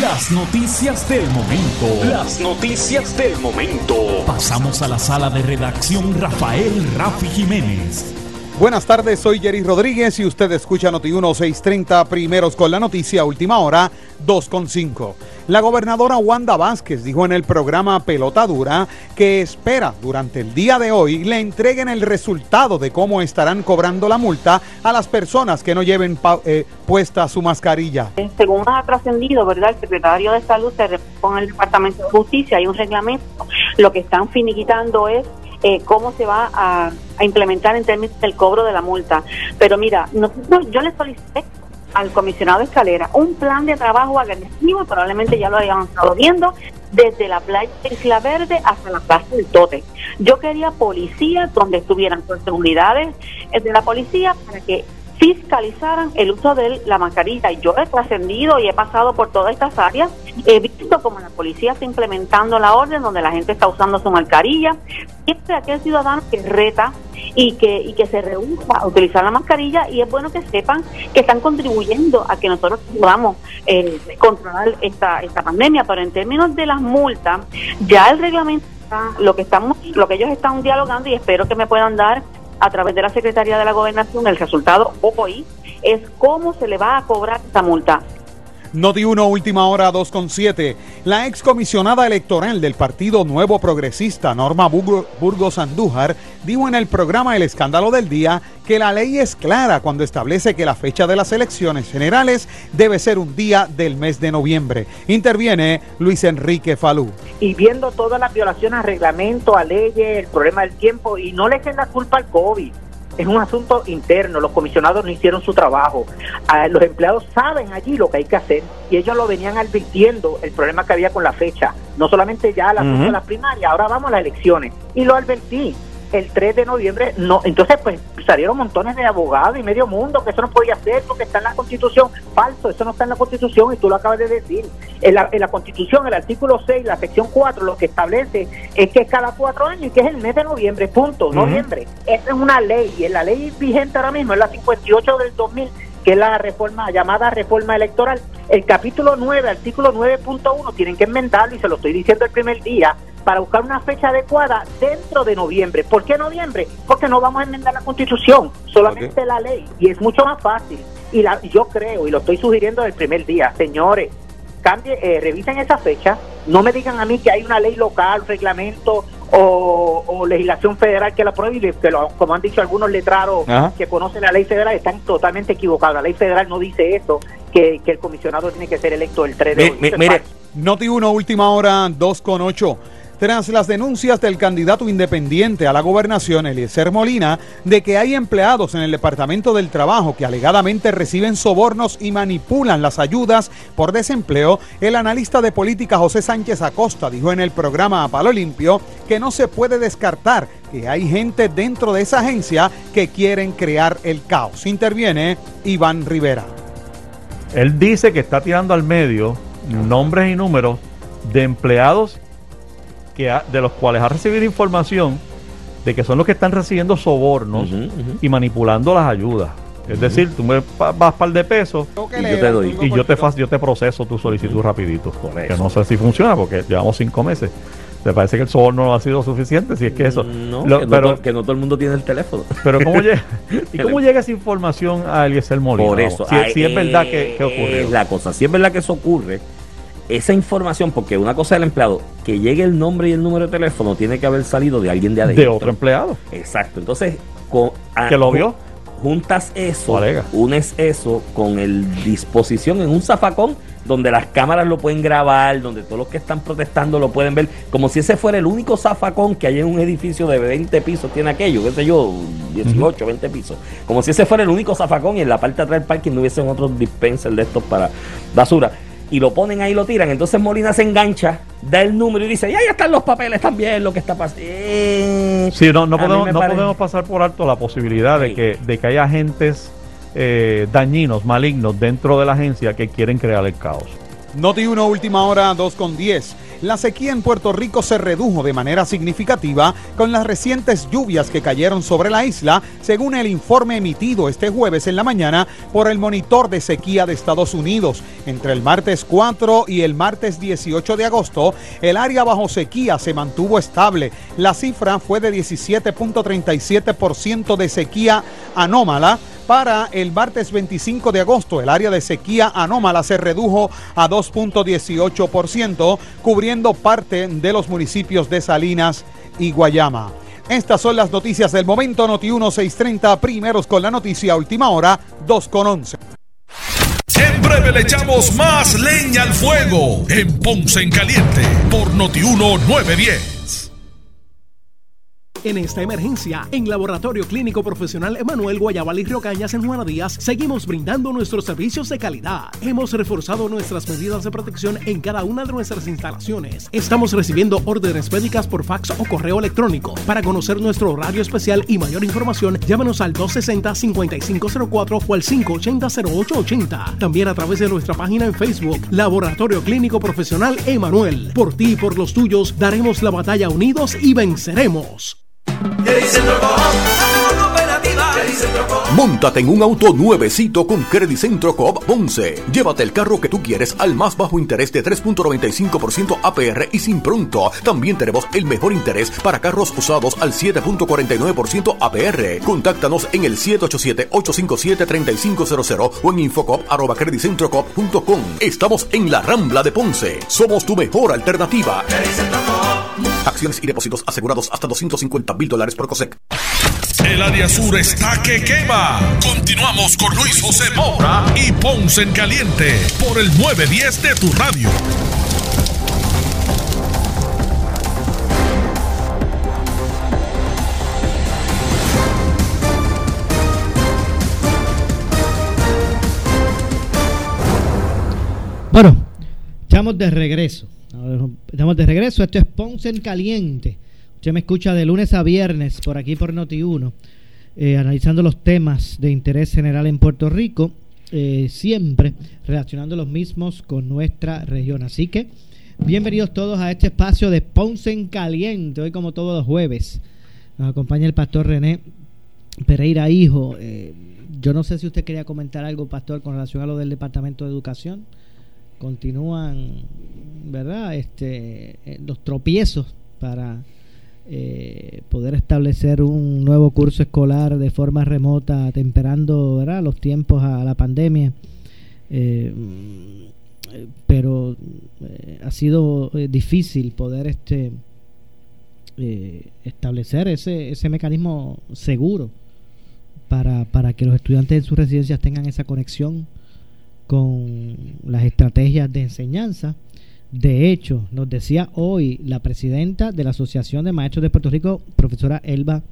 [SPEAKER 13] las noticias del momento.
[SPEAKER 6] Las noticias del momento.
[SPEAKER 13] Pasamos a la sala de redacción Rafael Rafi Jiménez.
[SPEAKER 14] Buenas tardes, soy Jerry Rodríguez y usted escucha Noti 1630 primeros con la noticia última hora 2.5. La gobernadora Wanda Vázquez dijo en el programa Pelota Dura que espera durante el día de hoy le entreguen el resultado de cómo estarán cobrando la multa a las personas que no lleven eh, puesta su mascarilla.
[SPEAKER 15] Según ha trascendido, ¿verdad? El secretario de Salud se con el Departamento de Justicia, hay un reglamento, lo que están finiquitando es eh, cómo se va a, implementar en términos del cobro de la multa. Pero mira, nosotros, yo le solicité al comisionado Escalera un plan de trabajo agresivo, probablemente ya lo habíamos estado viendo, desde la playa de Isla Verde hasta la plaza del Tote. Yo quería policías donde estuvieran con seguridades de la policía para que fiscalizaran el uso de la mascarilla. Y yo he trascendido y he pasado por todas estas áreas, he visto como la policía está implementando la orden donde la gente está usando su mascarilla. Siempre aquel ciudadano que reta y que, y que se rehúsa a utilizar la mascarilla y es bueno que sepan que están contribuyendo a que nosotros podamos eh, controlar esta, esta pandemia. Pero en términos de las multas, ya el reglamento lo que estamos, lo que ellos están dialogando y espero que me puedan dar a través de la Secretaría de la Gobernación, el resultado hoy es cómo se le va a cobrar esta multa.
[SPEAKER 14] Noti 1, última hora 2.7. La excomisionada electoral del Partido Nuevo Progresista, Norma Burgos Andújar, dijo en el programa El Escándalo del Día que la ley es clara cuando establece que la fecha de las elecciones generales debe ser un día del mes de noviembre. Interviene Luis Enrique Falú.
[SPEAKER 16] Y viendo todas las violaciones al reglamento, a leyes, el problema del tiempo, y no le echen la culpa al COVID es un asunto interno, los comisionados no hicieron su trabajo, los empleados saben allí lo que hay que hacer y ellos lo venían advirtiendo el problema que había con la fecha, no solamente ya la, uh -huh. la primaria, ahora vamos a las elecciones y lo advertí. El 3 de noviembre, no, entonces pues salieron montones de abogados y medio mundo que eso no podía ser porque está en la constitución, falso, eso no está en la constitución y tú lo acabas de decir. En la, en la constitución, el artículo 6, la sección 4, lo que establece es que es cada cuatro años y que es el mes de noviembre, punto, noviembre. Esa es una ley y en la ley vigente ahora mismo es la 58 del 2000 que es la reforma llamada reforma electoral. El capítulo 9, artículo 9.1, tienen que enmendarlo y se lo estoy diciendo el primer día para buscar una fecha adecuada dentro de noviembre. ¿Por qué noviembre? Porque no vamos a enmendar la constitución, solamente la ley y es mucho más fácil. Y la, yo creo, y lo estoy sugiriendo desde el primer día, señores, cambie, eh, revisen esa fecha, no me digan a mí que hay una ley local, reglamento o, o legislación federal que la prohíbe, que lo- como han dicho algunos letrados
[SPEAKER 14] Ajá.
[SPEAKER 16] que conocen la ley federal, están totalmente equivocados. La ley federal no dice eso, que, que el comisionado tiene que ser electo el 3 de
[SPEAKER 14] Mi-
[SPEAKER 16] noviembre.
[SPEAKER 14] mi- mire, Noti 1, última hora, 2 con 8. Tras las denuncias del candidato independiente a la gobernación, Eliezer Molina, de que hay empleados en el Departamento del Trabajo que alegadamente reciben sobornos y manipulan las ayudas por desempleo, el analista de política José Sánchez Acosta dijo en el programa A Palo Limpio que no se puede descartar que hay gente dentro de esa agencia que quieren crear el caos. Interviene Iván Rivera.
[SPEAKER 17] Él dice que está tirando al medio nombres y números de empleados que ha- de los cuales ha recibido información de que son los que están recibiendo sobornos y manipulando las ayudas. Es decir, tú me pa- vas par de pesos
[SPEAKER 18] Y yo te doy.
[SPEAKER 17] y yo te, fa- yo te proceso tu solicitud rapidito. Que no sé si funciona porque llevamos cinco meses. ¿Te parece que el soborno no ha sido suficiente? Si es que eso.
[SPEAKER 18] No,
[SPEAKER 17] Lo-
[SPEAKER 18] que, no
[SPEAKER 17] pero,
[SPEAKER 18] que no todo el mundo tiene el teléfono.
[SPEAKER 17] pero ¿cómo llega, ¿y cómo llega esa información a Eliezer Molina?
[SPEAKER 18] Por eso.
[SPEAKER 17] Si,
[SPEAKER 18] ay,
[SPEAKER 17] si es verdad que,
[SPEAKER 18] eh,
[SPEAKER 17] que ocurrió.
[SPEAKER 18] Es la cosa. Si es verdad que eso ocurre, esa información, porque una cosa del empleado, que llegue el nombre y el número de teléfono, tiene que haber salido de alguien de adentro.
[SPEAKER 17] De otro empleado.
[SPEAKER 18] Exacto. Entonces, con, a-
[SPEAKER 17] ¿Que lo vio?
[SPEAKER 18] Juntas eso, unes eso con el disposición en un zafacón donde las cámaras lo pueden grabar, donde todos los que están protestando lo pueden ver, como si ese fuera el único zafacón que hay en un edificio de 20 pisos, tiene aquello, qué sé yo, 18, 20 pisos. Como si ese fuera el único zafacón y en la parte de atrás del parking no hubiesen otros dispensers de estos para basura. Y lo ponen ahí y lo tiran. Entonces Molina se engancha, da el número y dice, y ahí están los papeles también, lo que está pasando.
[SPEAKER 17] Sí, no, no, podemos, no podemos pasar por alto la posibilidad de que, de que haya agentes eh, dañinos, malignos dentro de la agencia que quieren crear el caos.
[SPEAKER 14] Noti 1, última hora, 2 con 10. La sequía en Puerto Rico se redujo de manera significativa con las recientes lluvias que cayeron sobre la isla, según el informe emitido este jueves en la mañana por el monitor de sequía de Estados Unidos. Entre el martes 4 y el martes 18 de agosto, el área bajo sequía se mantuvo estable. La cifra fue de 17.37% de sequía anómala. Para el martes 25 de agosto, el área de sequía anómala se redujo a 2.18%, cubriendo parte de los municipios de Salinas y Guayama. Estas son las noticias del momento. Noti 1630, primeros con la noticia, última hora, 2 con 11.
[SPEAKER 2] En breve le echamos más leña al fuego en Ponce en Caliente por Notiuno 910.
[SPEAKER 19] En esta emergencia, en Laboratorio Clínico Profesional Emanuel Guayabal y Río Cañas en Juana Díaz, seguimos brindando nuestros servicios de calidad. Hemos reforzado nuestras medidas de protección en cada una de nuestras instalaciones. Estamos recibiendo órdenes médicas por fax o correo electrónico. Para conocer nuestro horario especial y mayor información, llámanos al 260-5504 o al 580-0880. También a través de nuestra página en Facebook, Laboratorio Clínico Profesional Emanuel. Por ti y por los tuyos, daremos la batalla unidos y venceremos.
[SPEAKER 9] Móntate en un auto nuevecito con Credit Centro Coop Ponce. Llévate el carro que tú quieres al más bajo interés de 3.95% APR y sin pronto. También tenemos el mejor interés para carros usados al 7.49% APR. Contáctanos en el 787-857-3500 o en infocop.creditcentrocoop.com. Estamos en la Rambla de Ponce. Somos tu mejor alternativa. Acciones y depósitos asegurados hasta 250 mil dólares por COSEC.
[SPEAKER 2] El área sur está que quema. Continuamos con Luis José Moura y Ponce en Caliente por el 910 de tu radio.
[SPEAKER 3] Bueno, estamos de regreso. Estamos de regreso. Esto es Ponce en Caliente. Usted me escucha de lunes a viernes por aquí por Noti1, eh, analizando los temas de interés general en Puerto Rico, eh, siempre relacionando los mismos con nuestra región. Así que bienvenidos todos a este espacio de Ponce en Caliente, hoy como todos los jueves. Nos acompaña el pastor René Pereira Hijo. Eh, yo no sé si usted quería comentar algo, pastor, con relación a lo del Departamento de Educación. Continúan, ¿verdad? Este, los tropiezos para eh, poder establecer un nuevo curso escolar de forma remota, temperando ¿verdad? los tiempos a la pandemia. Eh, pero eh, ha sido difícil poder este establecer ese, ese mecanismo seguro para, para que los estudiantes en sus residencias tengan esa conexión con las estrategias de enseñanza de hecho, nos decía hoy la presidenta de la Asociación de Maestros de Puerto Rico, profesora Elba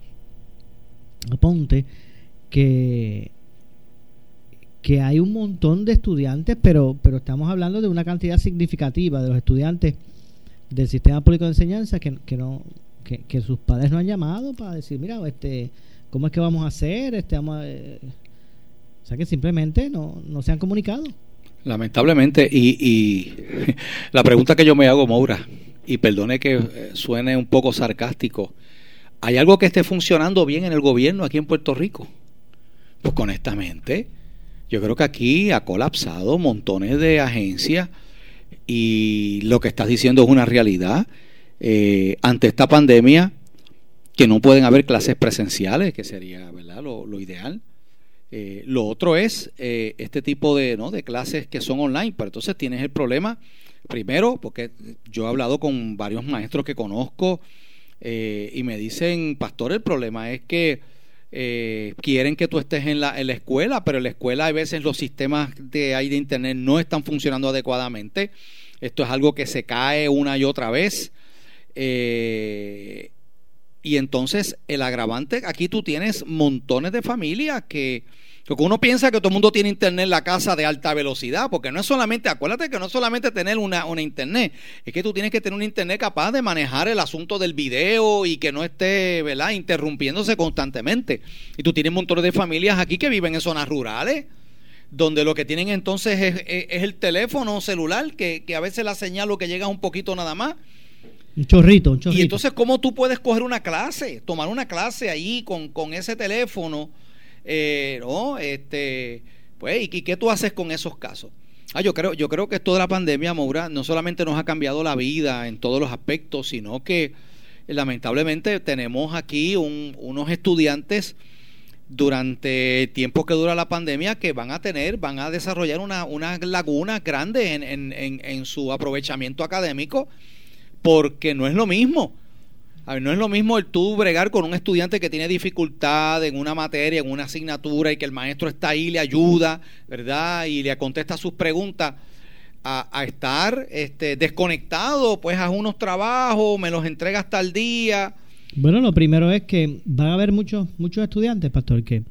[SPEAKER 3] Ponte, que, que hay un montón de estudiantes, pero, pero estamos hablando de una cantidad significativa de los estudiantes del sistema público de enseñanza que, que no que, sus padres no han llamado para decir, mira, este, ¿cómo es que vamos a hacer? Este, vamos o sea que simplemente no, no se han comunicado.
[SPEAKER 4] Lamentablemente, y, la pregunta que yo me hago, Moura, y perdone que eh, suene un poco sarcástico, ¿hay algo que esté funcionando bien en el gobierno aquí en Puerto Rico? Pues honestamente, yo creo que aquí ha colapsado montones de agencias y lo que estás diciendo es una realidad. Eh, ante esta pandemia, que no pueden haber clases presenciales, que sería ¿verdad? lo ideal. Eh, lo otro es eh, este tipo de, ¿no? de clases que son online, pero entonces tienes el problema, primero, porque yo he hablado con varios maestros que conozco eh, y me dicen, pastor, el problema es que quieren que tú estés en la, en la escuela, pero en la escuela a veces los sistemas de ahí de internet no están funcionando adecuadamente. Esto es algo que se cae una y otra vez. Y entonces el agravante, aquí tú tienes montones de familias que, que uno piensa que todo el mundo tiene internet en la casa de alta velocidad, porque no es solamente, acuérdate que no es solamente tener una, una internet, es que tú tienes que tener un internet capaz de manejar el asunto del video y que no esté, ¿verdad?, interrumpiéndose constantemente. Y tú tienes montones de familias aquí que viven en zonas rurales donde lo que tienen entonces es, es, el teléfono celular, que, que, a veces la señal lo que llega un poquito nada más,
[SPEAKER 3] un chorrito, un chorrito.
[SPEAKER 4] Y entonces, ¿cómo tú puedes coger una clase? Tomar una clase ahí con, ese teléfono, eh, ¿no? Este, pues, ¿y qué tú haces con esos casos? Ah, yo creo, yo creo que esto de la pandemia, Maura, no solamente nos ha cambiado la vida en todos los aspectos, sino que lamentablemente tenemos aquí unos estudiantes durante el tiempo que dura la pandemia que van a tener, van a desarrollar una, una laguna grande en, en, en, en su aprovechamiento académico porque no es lo mismo. A ver, no es lo mismo el tú bregar con un estudiante que tiene dificultad en una materia, en una asignatura, y que el maestro está ahí, le ayuda, ¿verdad? Y le contesta sus preguntas, a, estar este, desconectado, pues a unos trabajos, me los entrega hasta el día.
[SPEAKER 3] Bueno, lo primero es que van a haber muchos, muchos estudiantes, pastor, que,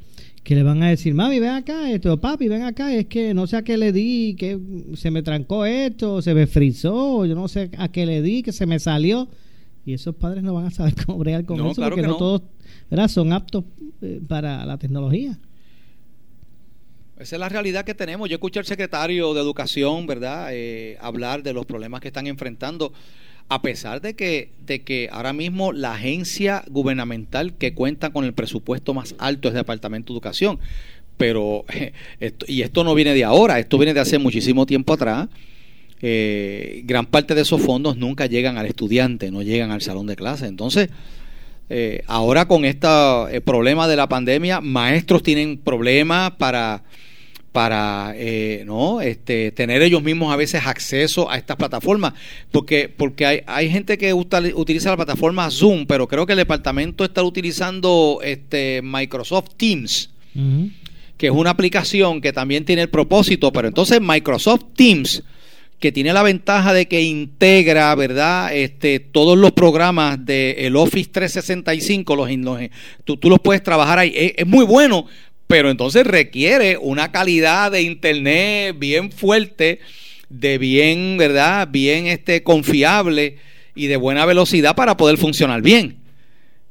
[SPEAKER 3] que le van a decir, mami, ven acá, esto, papi, ven acá, es que no sé a qué le di, que se me trancó esto, se me frizó, yo no sé a qué le di, que se me salió. Y esos padres no van a saber cómo bregar con eso, porque no, todos son aptos eh, para la tecnología.
[SPEAKER 4] Esa es la realidad que tenemos. Yo escuché al secretario de Educación, ¿verdad?, eh, hablar de los problemas que están enfrentando a pesar de que, de que ahora mismo la agencia gubernamental que cuenta con el presupuesto más alto es el Departamento de Educación. Pero, y esto no viene de ahora, esto viene de hace muchísimo tiempo atrás. Eh, gran parte de esos fondos nunca llegan al estudiante, no llegan al salón de clase. Entonces, eh, ahora con este problema de la pandemia, maestros tienen problemas para para eh, no este tener ellos mismos a veces acceso a estas plataformas porque porque hay, hay gente que utiliza la plataforma Zoom pero creo que el departamento está utilizando este Microsoft Teams que es una aplicación que también tiene el propósito pero entonces Microsoft Teams que tiene la ventaja de que integra, ¿verdad? Este, todos los programas del Office 365, los, los tú, tú, los puedes trabajar ahí. es, muy bueno pero entonces requiere una calidad de internet bien fuerte, de bien, ¿verdad? Bien este confiable y de buena velocidad para poder funcionar bien.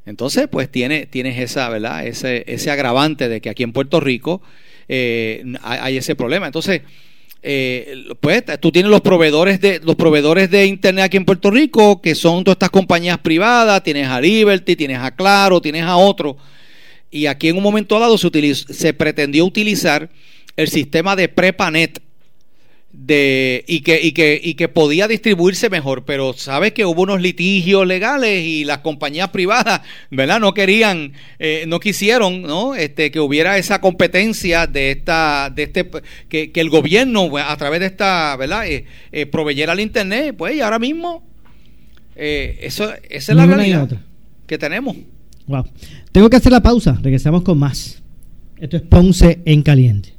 [SPEAKER 4] Entonces, pues tiene, tienes esa, ¿verdad? Ese, ese agravante de que aquí en Puerto Rico eh, hay, ese problema. Entonces, eh, pues tú tienes los proveedores de los proveedores de internet aquí en Puerto Rico que son todas estas compañías privadas tienes a Liberty tienes a Claro tienes a otro y aquí en un momento dado se utilizó, se pretendió utilizar el sistema de Prepanet de y que y que y que podía distribuirse mejor pero sabes que hubo unos litigios legales y las compañías privadas verdad no querían eh, no quisieron no este que hubiera esa competencia de esta de este que, que el gobierno a través de esta verdad eh, eh, proveyera el internet pues y ahora mismo eh, eso esa es la realidad que tenemos
[SPEAKER 3] Wow. Tengo que hacer la pausa. Regresamos con más. Esto es Ponce en Caliente.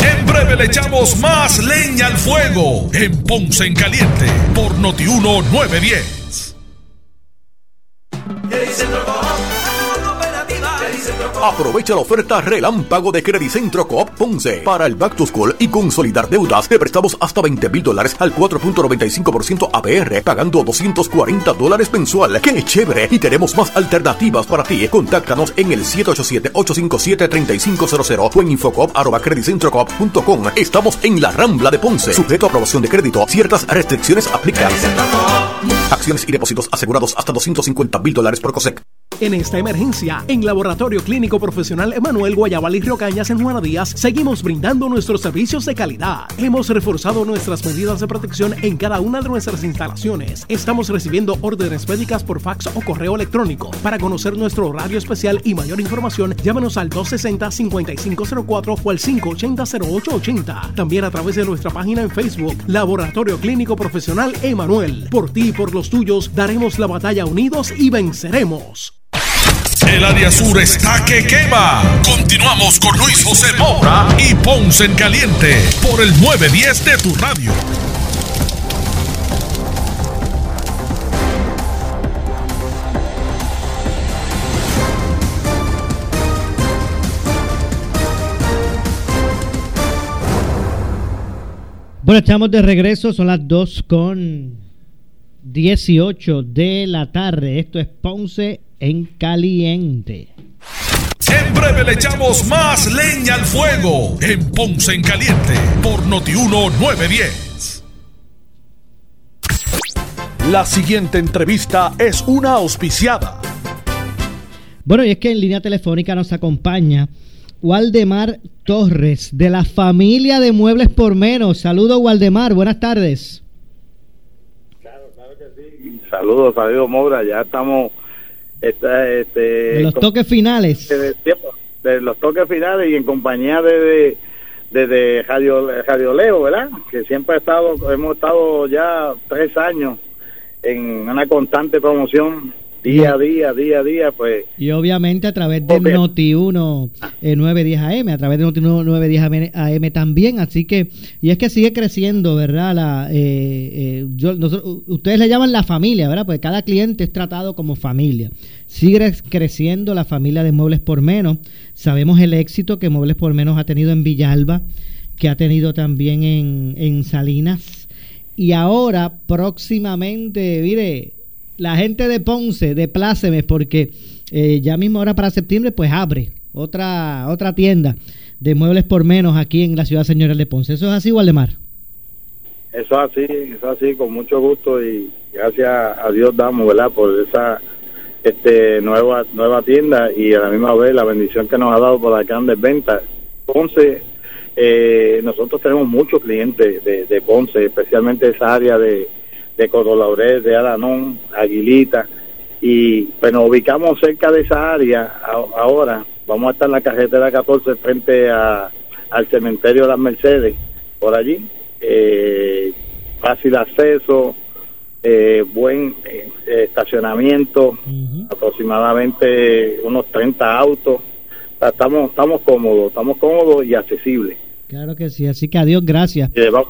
[SPEAKER 2] En breve le echamos más leña al fuego en Ponce en Caliente por Notiuno 910.
[SPEAKER 9] Aprovecha la oferta relámpago de Credicentro Coop Ponce para el Back to School y consolidar deudas. Te prestamos hasta 20 mil dólares al 4.95% APR, pagando 240 dólares mensual. ¡Qué chévere! Y tenemos más alternativas para ti. Contáctanos en el 787-857-3500 o en infocop.com. Estamos en la Rambla de Ponce. Sujeto a aprobación de crédito. Ciertas restricciones aplican. Acciones y depósitos asegurados hasta 250 mil dólares por COSEC.
[SPEAKER 19] En esta emergencia, en Laboratorio Clínico Profesional Emanuel Guayabal y Río Cañas en Juana Díaz, seguimos brindando nuestros servicios de calidad. Hemos reforzado nuestras medidas de protección en cada una de nuestras instalaciones. Estamos recibiendo órdenes médicas por fax o correo electrónico. Para conocer nuestro horario especial y mayor información, llámanos al 260-5504 o al 580-0880. También a través de nuestra página en Facebook, Laboratorio Clínico Profesional Emanuel. Por ti y por los tuyos, daremos la batalla unidos y venceremos.
[SPEAKER 2] El área sur está que quema. Continuamos con Luis José Moura y Ponce en Caliente por el 910 de tu radio.
[SPEAKER 3] Bueno, estamos de regreso, son las 2 con 18 de la tarde. Esto es Ponce en Caliente.
[SPEAKER 2] En breve le echamos más leña al fuego en Ponce en Caliente por Notiuno 910.
[SPEAKER 8] La siguiente entrevista es una auspiciada.
[SPEAKER 3] Bueno, y es que en línea telefónica nos acompaña Waldemar Torres de la familia de Muebles por Menos. Saludos, Waldemar, buenas tardes.
[SPEAKER 20] Saludos, saludos, Moura. Ya estamos. Este,
[SPEAKER 3] De los toques finales.
[SPEAKER 20] de, los toques finales y en compañía de, de, de, de Radio, Radio Leo, ¿verdad? Que siempre ha estado, hemos estado ya tres años en una constante promoción, día a día, día a día, pues
[SPEAKER 3] Y obviamente a través de Noti1 eh, 910 AM, a través de Noti1 910 AM también, así que, y es que sigue creciendo, ¿verdad? La, eh, eh, yo, nosotros- ustedes le llaman la familia, ¿verdad? Porque cada cliente es tratado como familia. Sigue creciendo la familia de Muebles por Menos. Sabemos el éxito que Muebles por Menos ha tenido en Villalba, que ha tenido también en, en Salinas. Y ahora, próximamente, mire, la gente de Ponce, de Plácemes, porque eh, ya mismo ahora para septiembre, pues abre otra, otra tienda de muebles por menos aquí en la ciudad señora de Ponce. ¿Eso es así, Waldemar?
[SPEAKER 20] eso así, eso así, con mucho gusto y gracias a Dios damos, ¿verdad? Por esa este nueva nueva tienda y a la misma vez la bendición que nos ha dado por las grandes ventas. Ponce, eh, nosotros tenemos muchos clientes de, de Ponce, especialmente esa área de, de Codolaurel, de Alanón, Aguilita, y pues nos ubicamos cerca de esa área ahora. Vamos a estar en la carretera 14 frente a, al cementerio de las Mercedes, por allí. Eh, fácil acceso, eh, buen eh, estacionamiento, aproximadamente unos 30 autos. O sea, estamos, estamos cómodos, estamos cómodos y accesibles.
[SPEAKER 3] Claro que sí, así que adiós, gracias.
[SPEAKER 20] Y llevamos-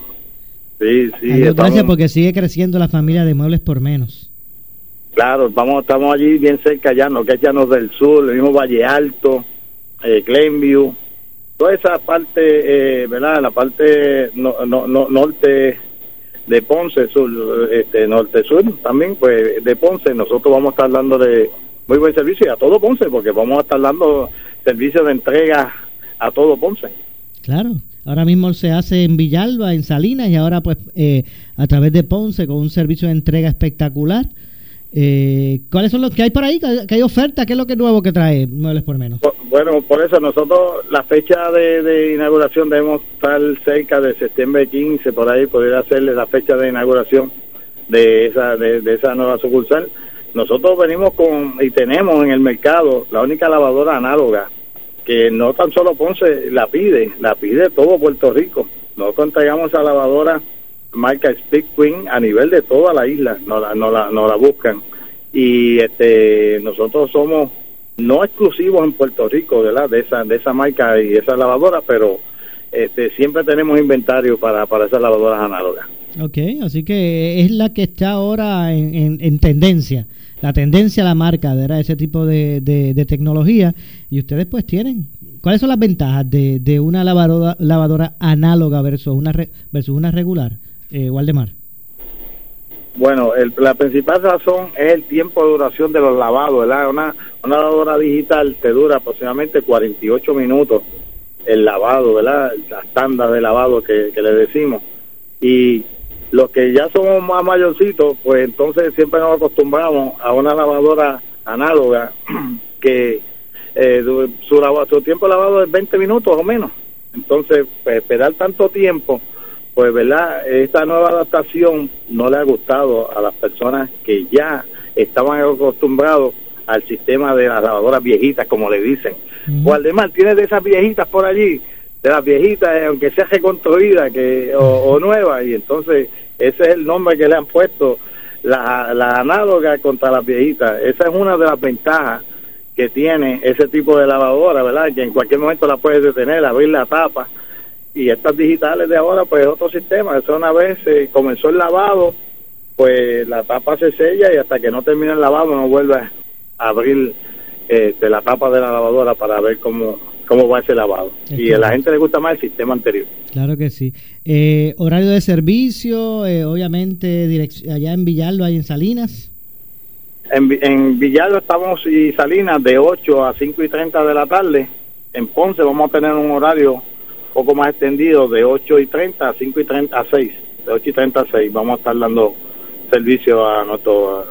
[SPEAKER 20] Sí, sí,
[SPEAKER 3] adiós,
[SPEAKER 20] estamos-
[SPEAKER 3] gracias porque sigue creciendo la familia de muebles por menos.
[SPEAKER 20] Claro, vamos, estamos allí bien cerca ya, no que Llanos del Sur, el mismo Valle Alto, eh, Glenview, toda esa parte, eh, ¿verdad? La parte no, no, no- norte de Ponce, sur, este, norte-sur también, pues de Ponce, nosotros vamos a estar dando de muy buen servicio y a todo Ponce, porque vamos a estar dando servicio de entrega a todo Ponce.
[SPEAKER 3] Claro. Ahora mismo se hace en Villalba, en Salinas y ahora pues eh, a través de Ponce con un servicio de entrega espectacular. Eh, ¿Cuáles son los que hay por ahí? ¿Qué hay oferta? ¿Qué es lo que nuevo que trae Muebles por Menos?
[SPEAKER 20] Bueno, por eso nosotros la fecha de, inauguración debemos estar cerca de septiembre 15, por ahí poder hacerle la fecha de inauguración de esa, de, de esa nueva sucursal. Nosotros venimos con y tenemos en el mercado la única lavadora análoga que no tan solo Ponce la pide, la pide todo Puerto Rico. Nosotros entregamos esa lavadora marca Speak Queen a nivel de toda la isla, no la, no la, no la buscan. Y este nosotros somos no exclusivos en Puerto Rico, ¿verdad? De esa, de esa marca y esa lavadora, pero este, siempre tenemos inventario para, para esas lavadoras análogas.
[SPEAKER 3] Ok, así que es la que está ahora en, en, tendencia, la tendencia a la marca, ¿verdad? Ese tipo de, de, tecnología. Y ustedes pues tienen, ¿cuáles son las ventajas de, de una lavadora, lavadora análoga versus una, versus una regular? eh, Waldemar?
[SPEAKER 20] Bueno, la principal razón es el tiempo de duración de los lavados, ¿verdad? Una, una lavadora digital te dura aproximadamente 48 minutos el lavado, ¿verdad? La estándar de lavado que, le decimos. Y los que ya somos más mayorcitos, pues entonces siempre nos acostumbramos a una lavadora análoga que eh, su, su tiempo lavado es 20 minutos o menos. Entonces, pues, esperar tanto tiempo pues verdad, esta nueva adaptación no le ha gustado a las personas que ya estaban acostumbrados al sistema de las lavadoras viejitas, como le dicen. O además tiene de esas viejitas por allí, de las viejitas, eh, aunque sea reconstruida que, o, nueva, y entonces ese es el nombre que le han puesto, la, la análoga contra las viejitas. Esa es una de las ventajas que tiene ese tipo de lavadora, ¿verdad? Que en cualquier momento la puedes detener, abrir la tapa y estas digitales de ahora pues otro sistema eso una vez se comenzó el lavado pues la tapa se sella y hasta que no termine el lavado no vuelve a abrir eh, la tapa de la lavadora para ver cómo cómo va ese lavado. Y a la gente le gusta más el sistema anterior.
[SPEAKER 3] Claro que sí. Eh, horario de servicio eh, obviamente allá en Villalba y en Salinas.
[SPEAKER 20] En, en Villalba estamos y Salinas de 8 a 5 y 30 de la tarde. En Ponce vamos a tener un horario poco más extendido de 8 y 30 a 5 y 30 a 6, de 8 y 30 a 6. Vamos a estar dando servicio a, nuestros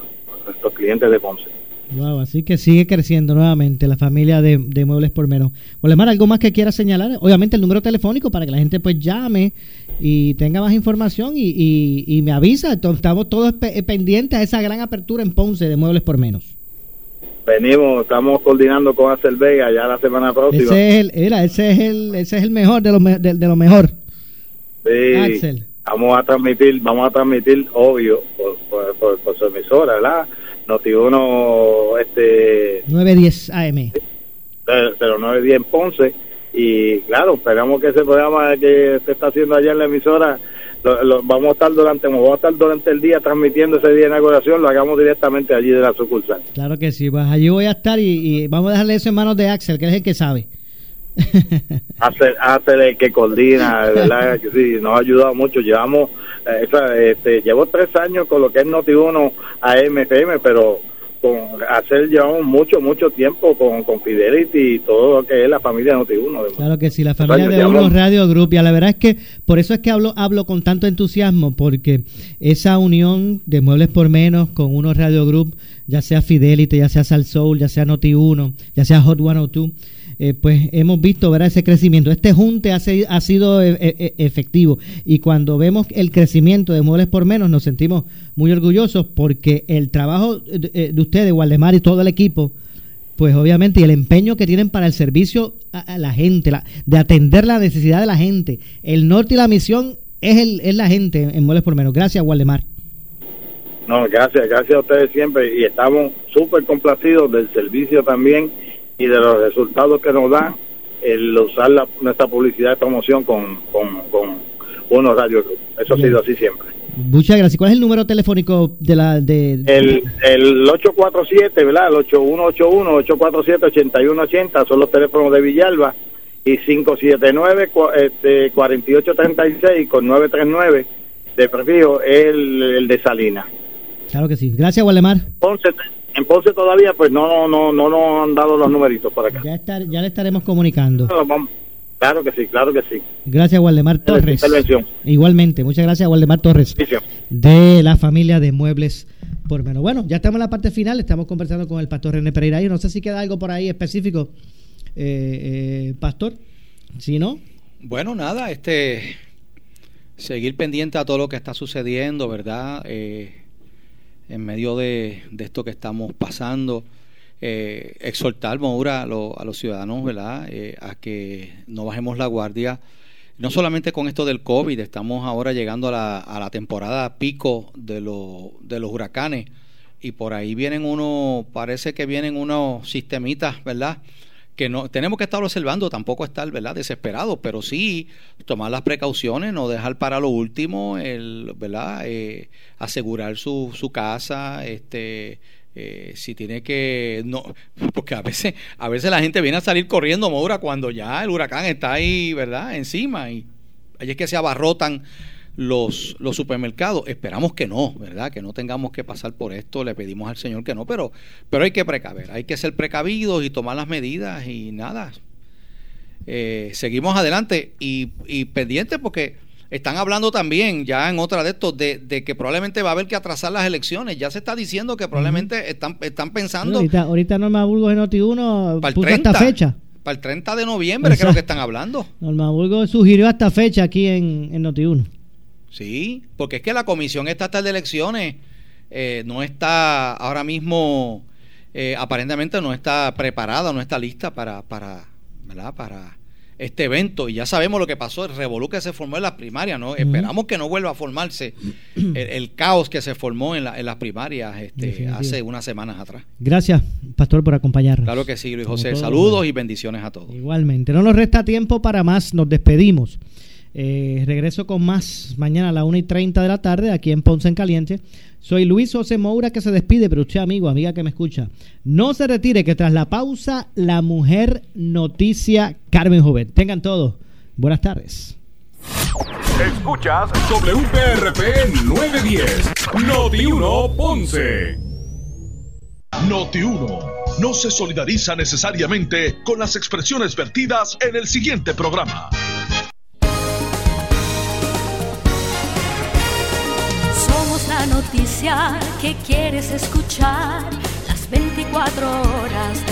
[SPEAKER 20] nuestros clientes de Ponce.
[SPEAKER 3] Wow, así que sigue creciendo nuevamente la familia de, Muebles por Menos. Olemar, ¿algo más que quiera señalar? Obviamente el número telefónico para que la gente pues llame y tenga más información y, y me avisa. Estamos todos pendientes a esa gran apertura en Ponce de Muebles por Menos
[SPEAKER 20] venimos, estamos coordinando con Acel Vega ya la semana próxima.
[SPEAKER 3] Ese es el, ese es el, ese es el mejor de lo, de, lo mejor.
[SPEAKER 20] Sí, vamos a transmitir, vamos a transmitir, obvio, por, por, por, su emisora, ¿verdad? Noti 1, este...
[SPEAKER 3] 910 AM.
[SPEAKER 20] Pero 910 en Ponce. Y claro, esperamos que ese programa que se está haciendo allá en la emisora vamos a estar durante vamos a estar durante el día transmitiendo ese día de inauguración lo hagamos directamente allí de la sucursal
[SPEAKER 3] claro que sí pues allí voy a estar y, vamos a dejarle eso en manos de Axel que es el que sabe
[SPEAKER 20] El que coordina verdad sí, nos ha ayudado mucho llevamos eh, este, llevo tres años con lo que es Noti1 a MFM pero con hacer llevamos mucho, mucho tiempo con, con Fidelity y todo lo que es la familia Noti1.
[SPEAKER 3] Claro que sí, la familia de Uno Radio Group. Y la verdad es que por eso es que hablo, hablo con tanto entusiasmo, porque esa unión de Muebles por Menos con Uno Radio Group, ya sea Fidelity, ya sea Sal Soul, ya sea Noti1, ya sea Hot 102, eh, pues hemos visto ¿verdad? ese crecimiento. Este junte ha, ha sido e, e, e, efectivo y cuando vemos el crecimiento de Muebles por Menos nos sentimos muy orgullosos porque el trabajo de, eh, ustedes, Waldemar y todo el equipo, pues obviamente y el empeño que tienen para el servicio a, la gente, de atender la necesidad de la gente. El norte y la misión es, el, es la gente en Muebles por Menos. Gracias, Waldemar.
[SPEAKER 20] No, gracias, gracias a ustedes siempre y estamos súper complacidos del servicio también y de los resultados que nos da el usar la, nuestra publicidad de promoción con, con, con unos radio Eso ha sido así siempre.
[SPEAKER 3] Muchas gracias. ¿Cuál es el número telefónico de la de
[SPEAKER 20] el el 847, ¿verdad? El 8181 847 8180 son los teléfonos de Villalba y 579 este 4836 con 939 de prefijo es el, el de Salinas.
[SPEAKER 3] Claro que sí. Gracias, Waldemar.
[SPEAKER 20] Ponce, en Ponce todavía pues no no no nos han dado los numeritos por acá.
[SPEAKER 3] Ya, estar, ya le estaremos comunicando.
[SPEAKER 20] Claro que sí, claro que sí.
[SPEAKER 3] Gracias, Waldemar Torres.
[SPEAKER 20] Intervención.
[SPEAKER 3] Igualmente, muchas gracias, Waldemar Torres, de la familia de Muebles por Menos. Bueno, ya estamos en la parte final, estamos conversando con el pastor René Pereira. Yo no sé si queda algo por ahí específico, eh, eh, pastor. Si no,
[SPEAKER 4] Bueno, nada, este seguir pendiente a todo lo que está sucediendo, ¿verdad? Eh, en medio de, esto que estamos pasando, eh, exhortar, Moura, a, a los ciudadanos, ¿verdad? Eh, a que no bajemos la guardia. No solamente con esto del COVID, estamos ahora llegando a la, a la temporada pico de, de los huracanes y por ahí vienen unos, parece que vienen unos sistemitas, ¿verdad? Que no tenemos que estar observando, tampoco estar, ¿verdad? desesperados, pero sí tomar las precauciones, no dejar para lo último, el, ¿verdad? Eh, asegurar su, su casa, este eh, si tiene que no porque a veces a veces la gente viene a salir corriendo Maura cuando ya el huracán está ahí verdad encima y ahí es que se abarrotan los, los supermercados. Esperamos que no, ¿verdad? Que no tengamos que pasar por esto. Le pedimos al Señor que no, pero, pero hay que precaver, hay que ser precavidos y tomar las medidas y nada. Eh, seguimos adelante y, y pendientes porque están hablando también ya en otra de estos de, de que probablemente va a haber que atrasar las elecciones. Ya se está diciendo que probablemente están, están pensando
[SPEAKER 3] ahorita, ahorita Norma Burgos en Noti1
[SPEAKER 4] para el
[SPEAKER 3] puso
[SPEAKER 4] 30,
[SPEAKER 3] esta fecha.
[SPEAKER 4] para el 30 de noviembre, creo que están hablando.
[SPEAKER 3] Norma Burgos sugirió esta fecha aquí en, en Noti1.
[SPEAKER 4] Sí, porque es que la Comisión Estatal de Elecciones eh, no está ahora mismo, eh, aparentemente no está preparada, no está lista para, para, ¿verdad? para este evento. Y ya sabemos lo que pasó, el revolú que se formó en las primarias, ¿no? Esperamos que no vuelva a formarse el, el caos que se formó en, la- en las primarias este, hace unas semanas atrás.
[SPEAKER 3] Gracias, pastor, por acompañarnos.
[SPEAKER 4] Claro que sí, Luis José. Saludos y bendiciones a todos.
[SPEAKER 3] Igualmente. No nos resta tiempo para más, nos despedimos. Eh, regreso con más mañana a la 1 y 30 de la tarde aquí en Ponce en Caliente. Soy Luis José Moura que se despide, pero usted amigo, amiga que me escucha, no se retire que tras la pausa la mujer noticia Carmen Joven. Tengan todos. Buenas tardes.
[SPEAKER 2] Escuchas WPRP 910, Noti 1 Ponce. Noti 1 no se solidariza necesariamente con las expresiones vertidas en el siguiente programa.
[SPEAKER 21] Noticia que quieres escuchar. Las 24 horas de